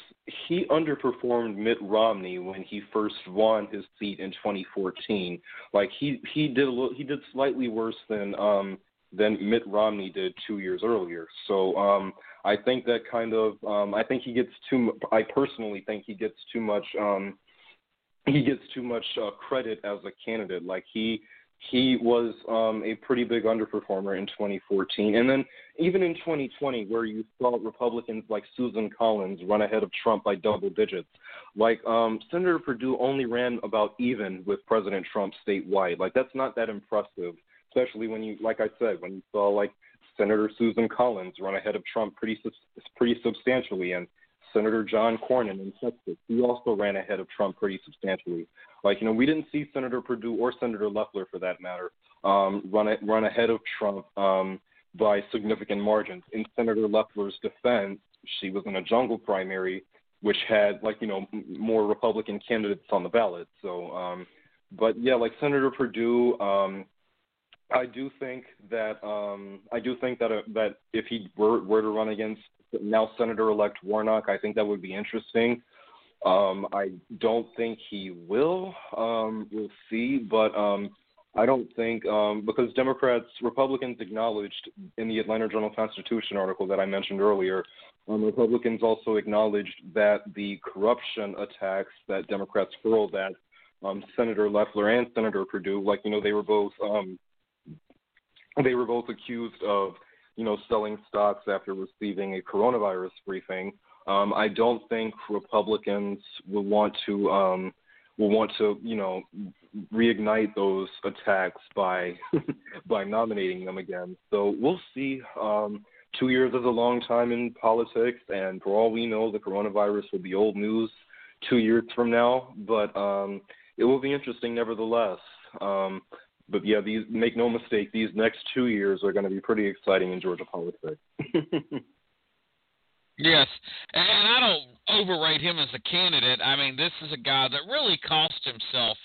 he underperformed Mitt Romney when he first won his seat in 2014. Like he he did a little, he did slightly worse than um, than Mitt Romney did two years earlier. So um, I think that kind of um, I think he gets too. I personally think he gets too much. Um, he gets too much uh, credit as a candidate. Like he he was um, a pretty big underperformer in 2014. And then even in 2020, where you saw Republicans like Susan Collins run ahead of Trump by double digits, like um, Senator Perdue only ran about even with President Trump statewide. Like that's not that impressive, especially when you, like I said, when you saw like Senator Susan Collins run ahead of Trump pretty pretty substantially, and Senator John Cornyn in Texas, he also ran ahead of Trump pretty substantially. Like, you know, we didn't see Senator Perdue or Senator Loeffler, for that matter, um, run run ahead of Trump um, by significant margins. In Senator Loeffler's defense, she was in a jungle primary, which had like you know more Republican candidates on the ballot. So, um, but yeah, like Senator Perdue, um, I do think that um, I do think that uh, that if he were were to run against now Senator-elect Warnock, I think that would be interesting. Um, I don't think he will. Um, we'll see, but um, I don't think um, because Democrats, Republicans acknowledged in the Atlanta Journal-Constitution article that I mentioned earlier. Um, Republicans also acknowledged that the corruption attacks that Democrats hurled at um, Senator Loeffler and Senator Perdue, like you know, they were both they were both accused of you know selling stocks after receiving a coronavirus briefing. Um, I don't think Republicans will want to um, will want to you know reignite those attacks by by nominating them again. So we'll see. Um, two years is a long time in politics, and for all we know, the coronavirus will be old news two years from now. But um, it will be interesting, nevertheless. Um, but yeah, these make no mistake, these next two years are going to be pretty exciting in Georgia politics. Yes, and I don't overrate him as a candidate. I mean, this is a guy that really cost himself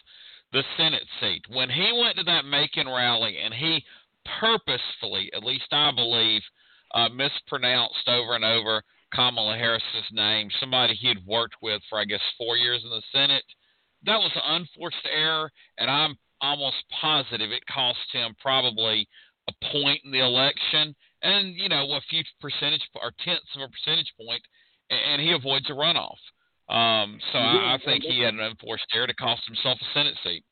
the Senate seat when he went to that Macon rally and he purposefully, at least I believe, uh, mispronounced over and over Kamala Harris's name. Somebody he had worked with for I guess four years in the Senate. That was an unforced error, and I'm almost positive it cost him probably a point in the election and you know a few percentage or tenths of a percentage point, and he avoids a runoff. Um, so I, I think he had an unforced error to cost himself a Senate seat.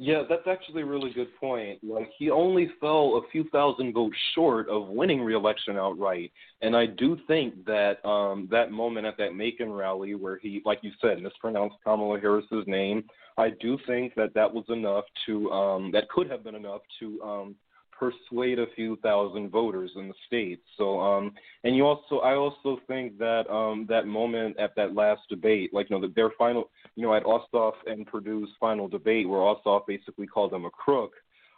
Yeah, that's actually a really good point. Like he only fell a few thousand votes short of winning re-election outright, and I do think that um, that moment at that Macon rally where he, like you said, mispronounced Kamala Harris's name, I do think that that was enough to um, that could have been enough to um, persuade a few thousand voters in the state. So, um, and you also, I also think that um, that moment at that last debate, like you know, their final, you know, at Ossoff and Perdue's final debate, where Ossoff basically called them a crook.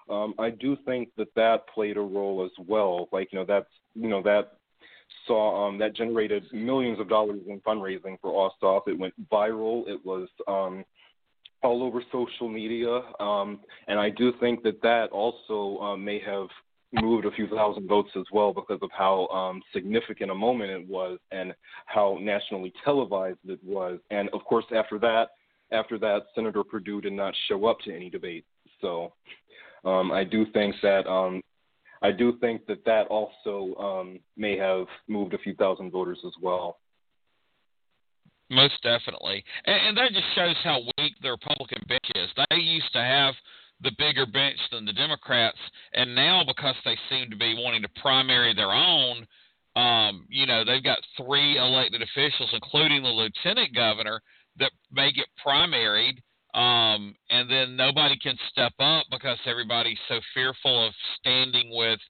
Um, I do think that that played a role as well. Like you know, that's you know that saw um, that generated millions of dollars in fundraising for Ossoff. It went viral. It was um, all over social media, um, and I do think that that also um, may have moved a few thousand votes as well because of how um, significant a moment it was and how nationally televised it was. And of course, after that, after that, Senator Perdue did not show up to any debate. So um, I do think that um, I do think that that also um, may have moved a few thousand voters as well. Most definitely. And, and that just shows how weak the Republican bench is. They used to have the bigger bench than the Democrats, and now because they seem to be wanting to primary their own, um, you know, they've got three elected officials, including the lieutenant governor, that may get primaried, um, and then nobody can step up because everybody's so fearful of standing with,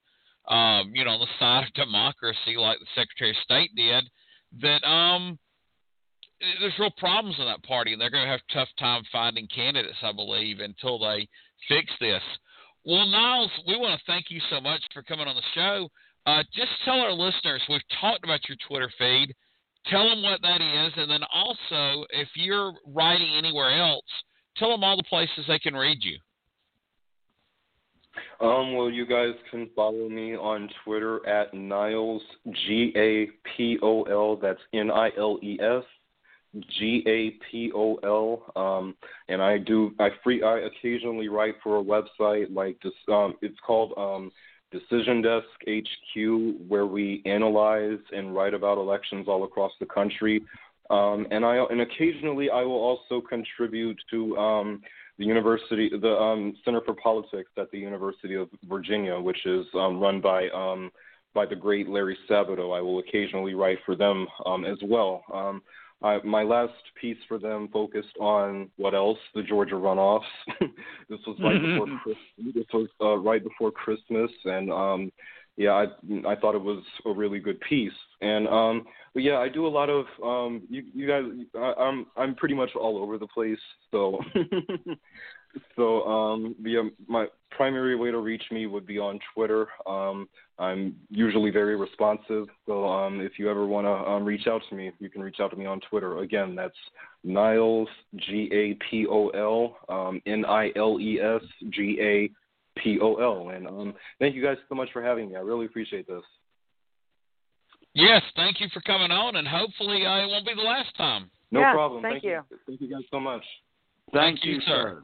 um, you know, on the side of democracy, like the Secretary of State did. That um, there's real problems in that party, and they're going to have a tough time finding candidates, I believe, until they fix this. Well, Niles, we want to thank you so much for coming on the show. Uh, just tell our listeners we've talked about your Twitter feed. Tell them what that is, and then also, if you're writing anywhere else, tell them all the places they can read you. Um, well, you guys can follow me on Twitter at Niles G A P O L. That's N I L E S G A P O L. Um, and I do I free I occasionally write for a website like this. Um, it's called um, Decision Desk HQ, where we analyze and write about elections all across the country. Um, and I and occasionally I will also contribute to um, the university, the um, Center for Politics at the University of Virginia, which is um, run by um, by the great Larry Sabato. I will occasionally write for them um, as well. Um, I, my last piece for them focused on what else? The Georgia runoffs. this was right before Christmas. This was uh, right before Christmas, and um, yeah, I I thought it was a really good piece. And um, but yeah, I do a lot of um, you you guys. I, I'm I'm pretty much all over the place. So so um, yeah, my primary way to reach me would be on Twitter. Um, I'm usually very responsive. So um, if you ever want to um, reach out to me, you can reach out to me on Twitter. Again, that's Niles G A P O L um, N I L E S G A P O L. And um, thank you guys so much for having me. I really appreciate this. Yes, thank you for coming on, and hopefully uh, it won't be the last time. No Yes, problem. thank you. Thank you guys so much. Thank, you, sir.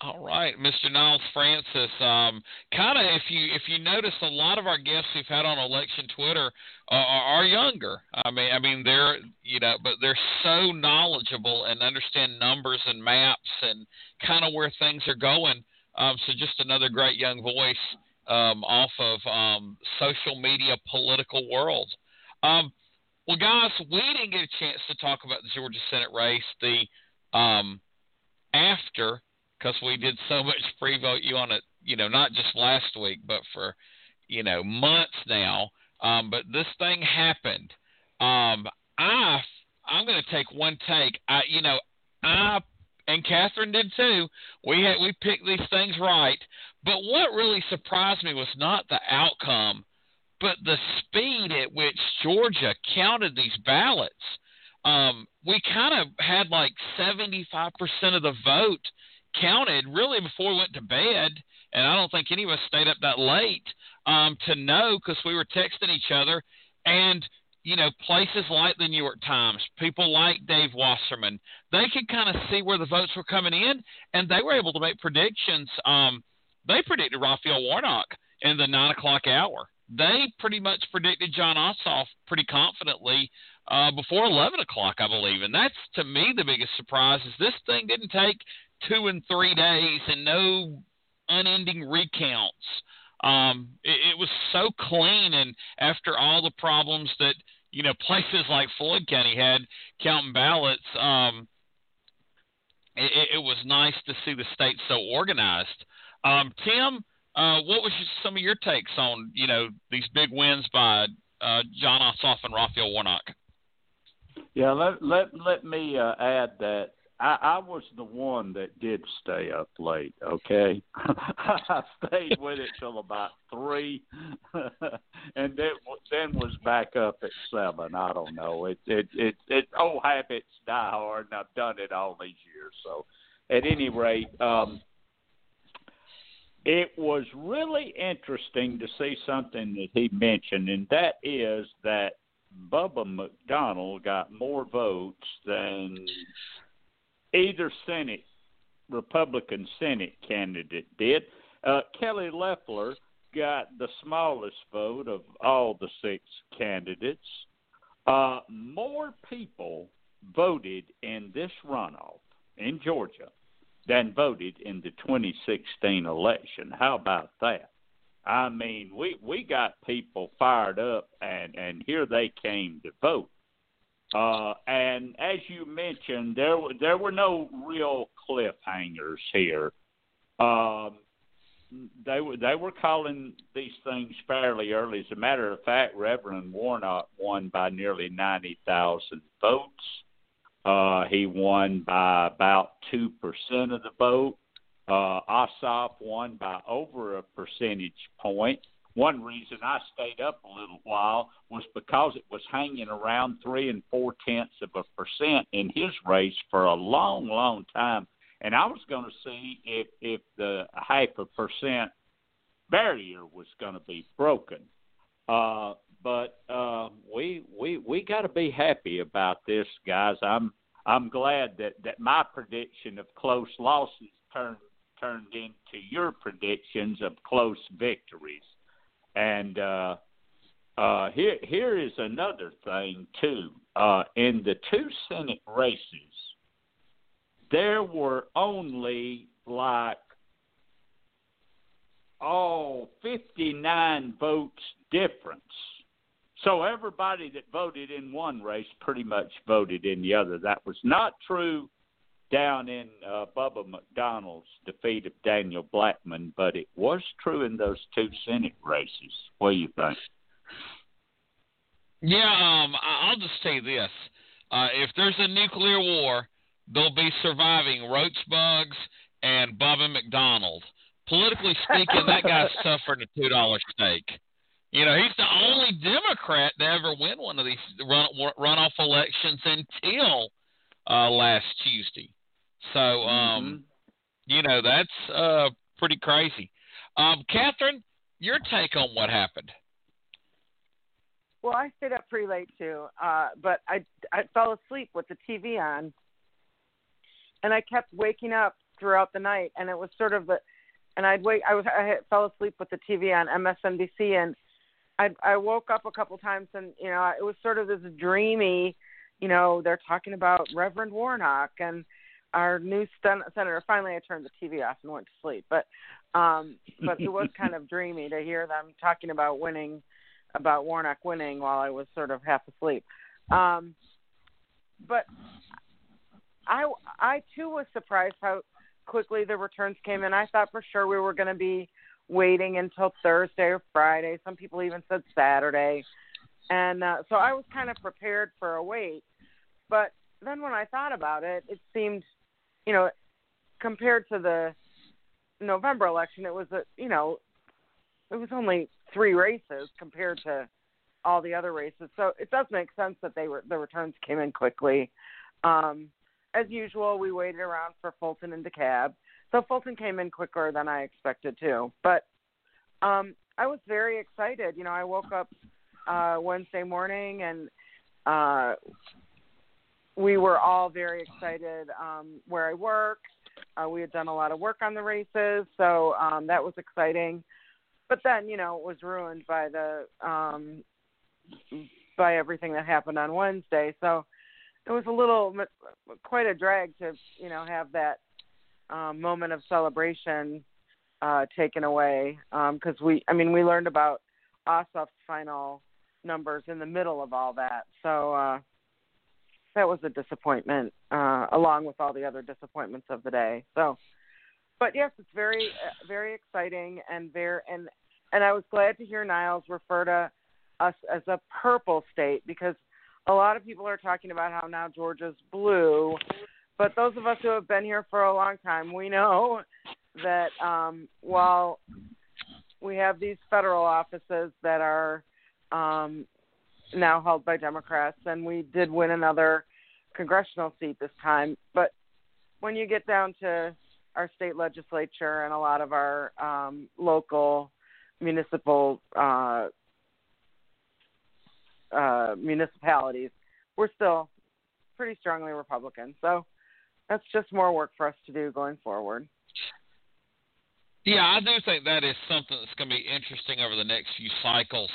All right, Mr. Niles Francis. Um, kind of, if you if you notice, a lot of our guests we've had on election Twitter uh, are, are younger. I mean, I mean they're you know, but they're so knowledgeable and understand numbers and maps and kind of where things are going. Um, so just another great young voice um, off of um, social media political world. Um, well, guys, we didn't get a chance to talk about the Georgia Senate race. The um, after because we did so much pre-vote you on it, you know, not just last week, but for, you know, months now. Um, but this thing happened. Um, I, I'm going to take one take. I, you know, I and Catherine did too. We had we picked these things right, but what really surprised me was not the outcome, but the speed at which Georgia counted these ballots. Um, we kind of had like 75% of the vote counted really before we went to bed, and I don't think any of us stayed up that late um, to know because we were texting each other. And you know, places like the New York Times, people like Dave Wasserman, they could kind of see where the votes were coming in, and they were able to make predictions. Um, they predicted Raphael Warnock in the nine o'clock hour. They pretty much predicted Jon Ossoff pretty confidently uh, before 11 o'clock, I believe. And that's to me the biggest surprise is this thing didn't take two and three days and no unending recounts. Um, it, it was so clean, and after all the problems that you know places like Floyd County had counting ballots, um, it, it was nice to see the state so organized. Um, Tim, uh, what was some of your takes on you know these big wins by uh, Jon Ossoff and Raphael Warnock? Yeah, let let let me uh, add that I, I was the one that did stay up late. Okay, I stayed with it till about three, and then then was back up at seven. I don't know. It it it it old habits die hard, and I've done it all these years. So, at any rate, um, it was really interesting to see something that he mentioned, and that is that Bubba McDonald got more votes than either Senate Republican Senate candidate did. Uh, Kelly Loeffler got the smallest vote of all the six candidates. Uh, more people voted in this runoff in Georgia than voted in the 2016 election. How about that? I mean, we we got people fired up, and and here they came to vote. Uh, and as you mentioned, there there were no real cliffhangers here. Um, they were they were calling these things fairly early. As a matter of fact, Reverend Warnock won by nearly ninety thousand votes. Uh, he won by about two percent of the vote. Uh, Ossoff won by over a percentage point. One reason I stayed up a little while was because it was hanging around three and four tenths of a percent in his race for a long, long time, and I was going to see if if the half a percent barrier was going to be broken. Uh, but uh, we we we got to be happy about this, guys. I'm I'm glad that that my prediction of close losses turned turned into your predictions of close victories. And uh, uh, here here is another thing too. Uh, in the two Senate races, there were only like oh 59 votes difference. So everybody that voted in one race pretty much voted in the other. That was not true down in uh, Bubba McDonald's defeat of Daniel Blackman, but it was true in those two Senate races. What do you think? Yeah, um, I'll just say this: uh, if there's a nuclear war, there'll be surviving roach bugs and Bubba McDonald. Politically speaking, that guy's suffering a two dollar steak. You know, he's the only Democrat to ever win one of these run, runoff elections until uh, last Tuesday. So, um, mm-hmm. you know, that's uh, pretty crazy. Um, Catherine, your take on what happened? Well, I stayed up pretty late too, uh, but I I fell asleep with the TV on, and I kept waking up throughout the night, and it was sort of the, and I'd wake I was I had, fell asleep with the TV on MSNBC, and I I woke up a couple times, and you know it was sort of this dreamy, you know they're talking about Reverend Warnock and our new senator. senator. Finally, I turned the TV off and went to sleep, but um, but it was kind of dreamy to hear them talking about winning about Warnock winning while I was sort of half asleep. Um, but I I too was surprised how quickly the returns came in. I thought for sure we were going to be waiting until Thursday or Friday. Some people even said Saturday, and uh, so I was kind of prepared for a wait. But then when I thought about it, it seemed, you know, compared to the November election, it was a you know, it was only three races compared to all the other races. So it does make sense that they were the returns came in quickly. Um, as usual, we waited around for Fulton and DeKalb. So Fulton came in quicker than I expected too. But um, I was very excited. You know, I woke up uh, Wednesday morning and uh, we were all very excited um, where I work. Uh, we had done a lot of work on the races, so um, that was exciting but then you know it was ruined by the um by everything that happened on Wednesday. So it was a little quite a drag to you know have that um, moment of celebration uh, taken away because um, we I mean we learned about Ossoff's final numbers in the middle of all that. So uh, that was a disappointment uh, along with all the other disappointments of the day. So but yes, it's very uh, very exciting and very and and I was glad to hear Niles refer to us as a purple state because a lot of people are talking about how now Georgia's blue, but those of us who have been here for a long time, we know that um, while we have these federal offices that are um, now held by Democrats, and we did win another congressional seat this time, but when you get down to our state legislature and a lot of our um, local municipal uh, uh, municipalities, we're still pretty strongly Republican. So that's just more work for us to do going forward. Yeah, I do think that is something that's going to be interesting over the next few cycles.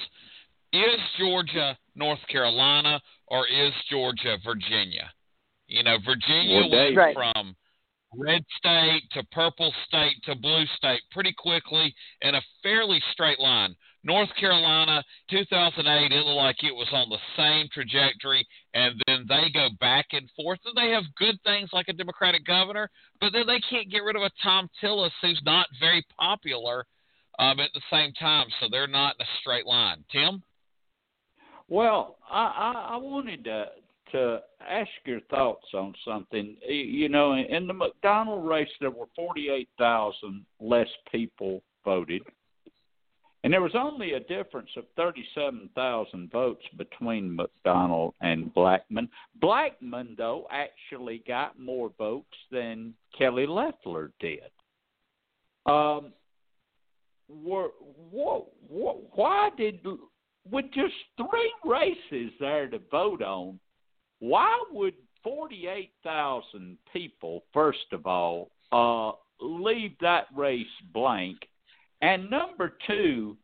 Is Georgia North Carolina or is Georgia Virginia? You know, Virginia well, went right. from red state to purple state to blue state pretty quickly in a fairly straight line. North Carolina, 2008, it looked like it was on the same trajectory, and then they go back and forth. And they have good things like a Democratic governor, but then they can't get rid of a Thom Tillis who's not very popular um, at the same time, so they're not in a straight line. Tim? Well, I, I, I wanted to to ask your thoughts on something. You know, in the McDonald race, there were 48,000 less people voted, and there was only a difference of 37,000 votes between McDonald and Blackman. Blackman, though, actually got more votes than Kelly Loeffler did. Um, were, what, what, why did with just three races there to vote on, why would 48,000 people, first of all, uh, leave that race blank? And number two,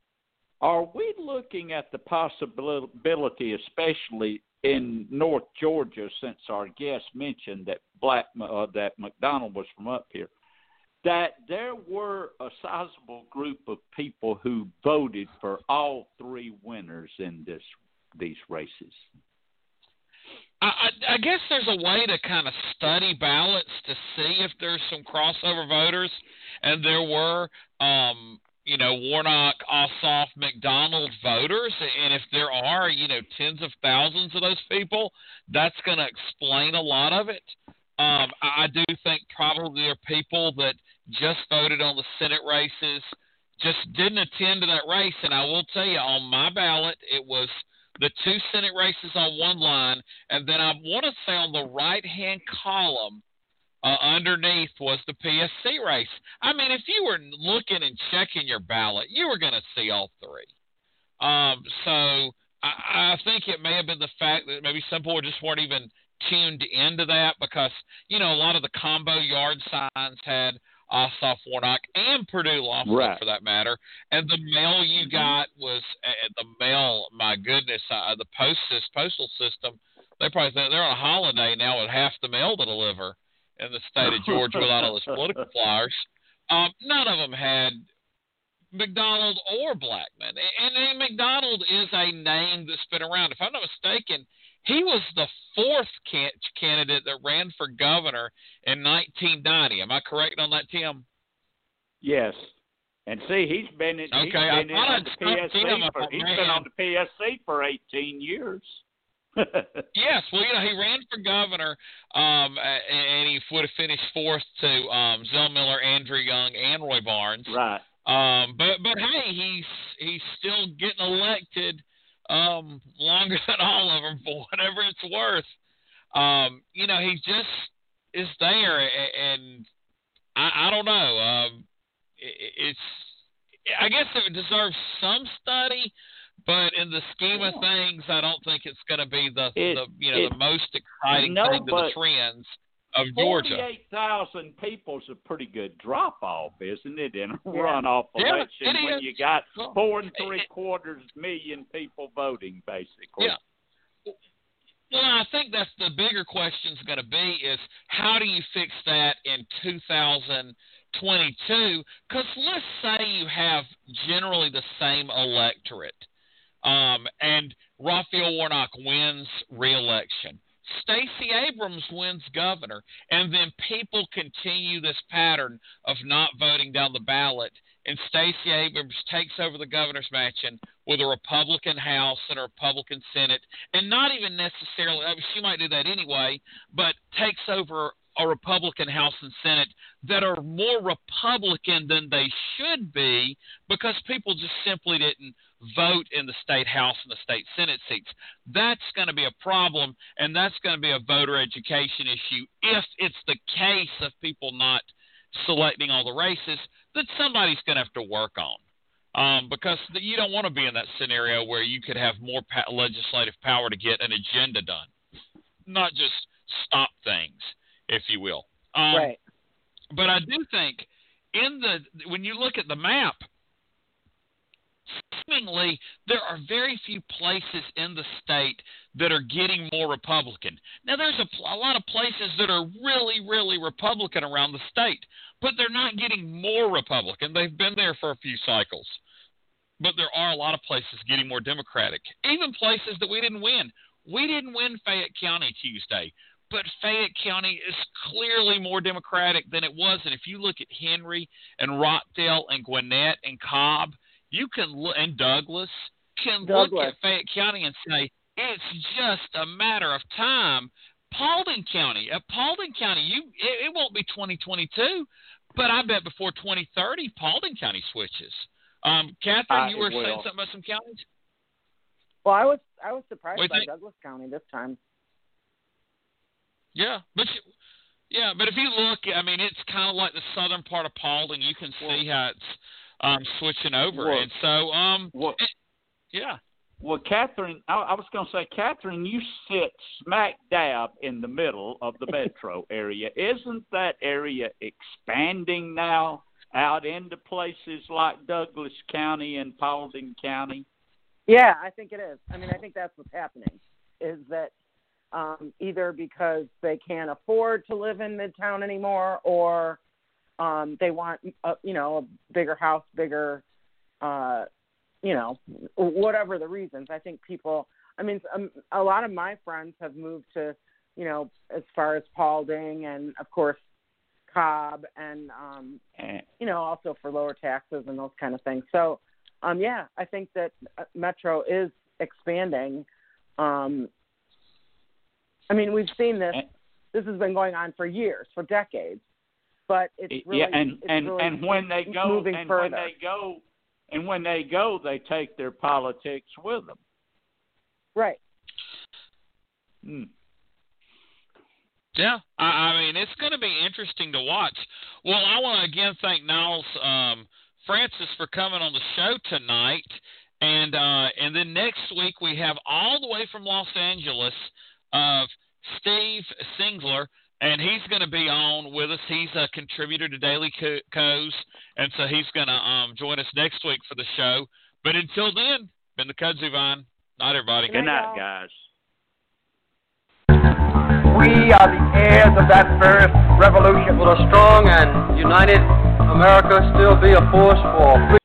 are we looking at the possibility, especially in North Georgia, since our guest mentioned that Black uh, that McDonald was from up here, that there were a sizable group of people who voted for all three winners in this these races. I, I guess there's a way to kind of study ballots to see if there's some crossover voters, and there were, um, you know, Warnock, Ossoff, McDonald voters, and if there are, you know, tens of thousands of those people, that's going to explain a lot of it. Um, I do think probably there are people that just voted on the Senate races, just didn't attend to that race, and I will tell you, on my ballot, it was – the two Senate races on one line, and then I want to say on the right hand column uh, underneath was the PSC race. I mean, if you were looking and checking your ballot, you were going to see all three. Um, so I, I think it may have been the fact that maybe some people just weren't even tuned into that because you know a lot of the combo yard signs had Ossoff Warnock and Perdue Loeffler right. for that matter. And the mail you mm-hmm. got was uh, the mail. My goodness, uh, the post postal system. They probably think they're on a holiday now with half the mail to deliver in the state of Georgia without all those political flyers. Um, none of them had McDonald or Blackman. And, and McDonald is a name that's been around. If I'm not mistaken, he was the fourth can- candidate that ran for governor in 1990. Am I correct on that, Tim? Yes. And see, he's been in, okay, he's been on the PSC for, he's been on the PSC for 18 years. yes, well, you know, he ran for governor, um, and he would have finished fourth to um, Zell Miller, Andrew Young, and Roy Barnes. Right. Um, but but hey, he's he's still getting elected um, longer than all of them for whatever it's worth. Um, you know, he just is there, and I, I don't know. Um, it, it's I guess it deserves some study, but in the scheme of things, I don't think it's going to be the, it, the you know it, the most exciting no, thing to the trends of Georgia. Forty-eight thousand people's a pretty good drop-off, isn't it? In a yeah. runoff yeah, election, when is. you got four and three quarters million people voting, basically. Yeah. Well, I think that's the bigger question is going to be is how do you fix that in 2022? Because let's say you have generally the same electorate, um, and Raphael Warnock wins re-election. Stacey Abrams wins governor, and then people continue this pattern of not voting down the ballot, and Stacey Abrams takes over the governor's mansion with a Republican House and a Republican Senate, and not even necessarily, I mean, she might do that anyway, but takes over a Republican House and Senate that are more Republican than they should be because people just simply didn't vote in the state House and the state Senate seats. That's going to be a problem, and that's going to be a voter education issue if it's the case of people not selecting all the races that somebody's going to have to work on. Um, because you don't want to be in that scenario where you could have more pa- legislative power to get an agenda done, not just stop things, if you will. Um, right. But I do think in the when you look at the map, seemingly there are very few places in the state that are getting more Republican. Now, there's a, a, lot of places that are really, really Republican around the state, but they're not getting more Republican. They've been there for a few cycles. But there are a lot of places getting more Democratic, even places that we didn't win. We didn't win Fayette County Tuesday, but Fayette County is clearly more Democratic than it was. And if you look at Henry and Rockdale and Gwinnett and Cobb, you can look and Douglas can Douglas. look at Fayette County and say it's just a matter of time. Paulding County, at Paulding County, you it, it won't be 2022, but I bet before 2030, Paulding County switches. Um, Catherine, uh, you were will. saying something about some counties. Well, I was I was surprised do by think? Douglas County this time. Yeah, but you, yeah, but if you look, I mean, it's kind of like the southern part of Paulding. You can see how it's um, switching over, Well- and so um, Well, it- yeah, well, Catherine, I, I was going to say, Catherine, you sit smack dab in the middle of the metro area. Isn't that area expanding now out into places like Douglas County and Paulding County? Yeah, I think it is. I mean, I think that's what's happening. is that um, either because they can't afford to live in Midtown anymore, or um, they want a, you know a bigger house, bigger, uh, you know, whatever the reasons. I think people. I mean, um, a lot of my friends have moved to, you know, as far as Paulding and of course Cobb and um, you know also for lower taxes and those kind of things. So um, yeah, I think that uh, Metro is expanding. Um, I mean, we've seen this. This has been going on for years, for decades, but it's really yeah, and it's and really and when they go moving and further. when they go and when they go, they take their politics with them. Right. Hmm. Yeah, I, I mean it's going to be interesting to watch. Well, I want to again thank Niles um, Francis for coming on the show tonight, and uh, and then next week we have all the way from Los Angeles of Steve Singler, and he's going to be on with us. He's a contributor to Daily Kos, and so he's going to um, join us next week for the show. But until then, been the Kudzu Vine. Night, everybody. Good night, guys. We are the heirs of that first revolution. Will a strong and united America still be a force for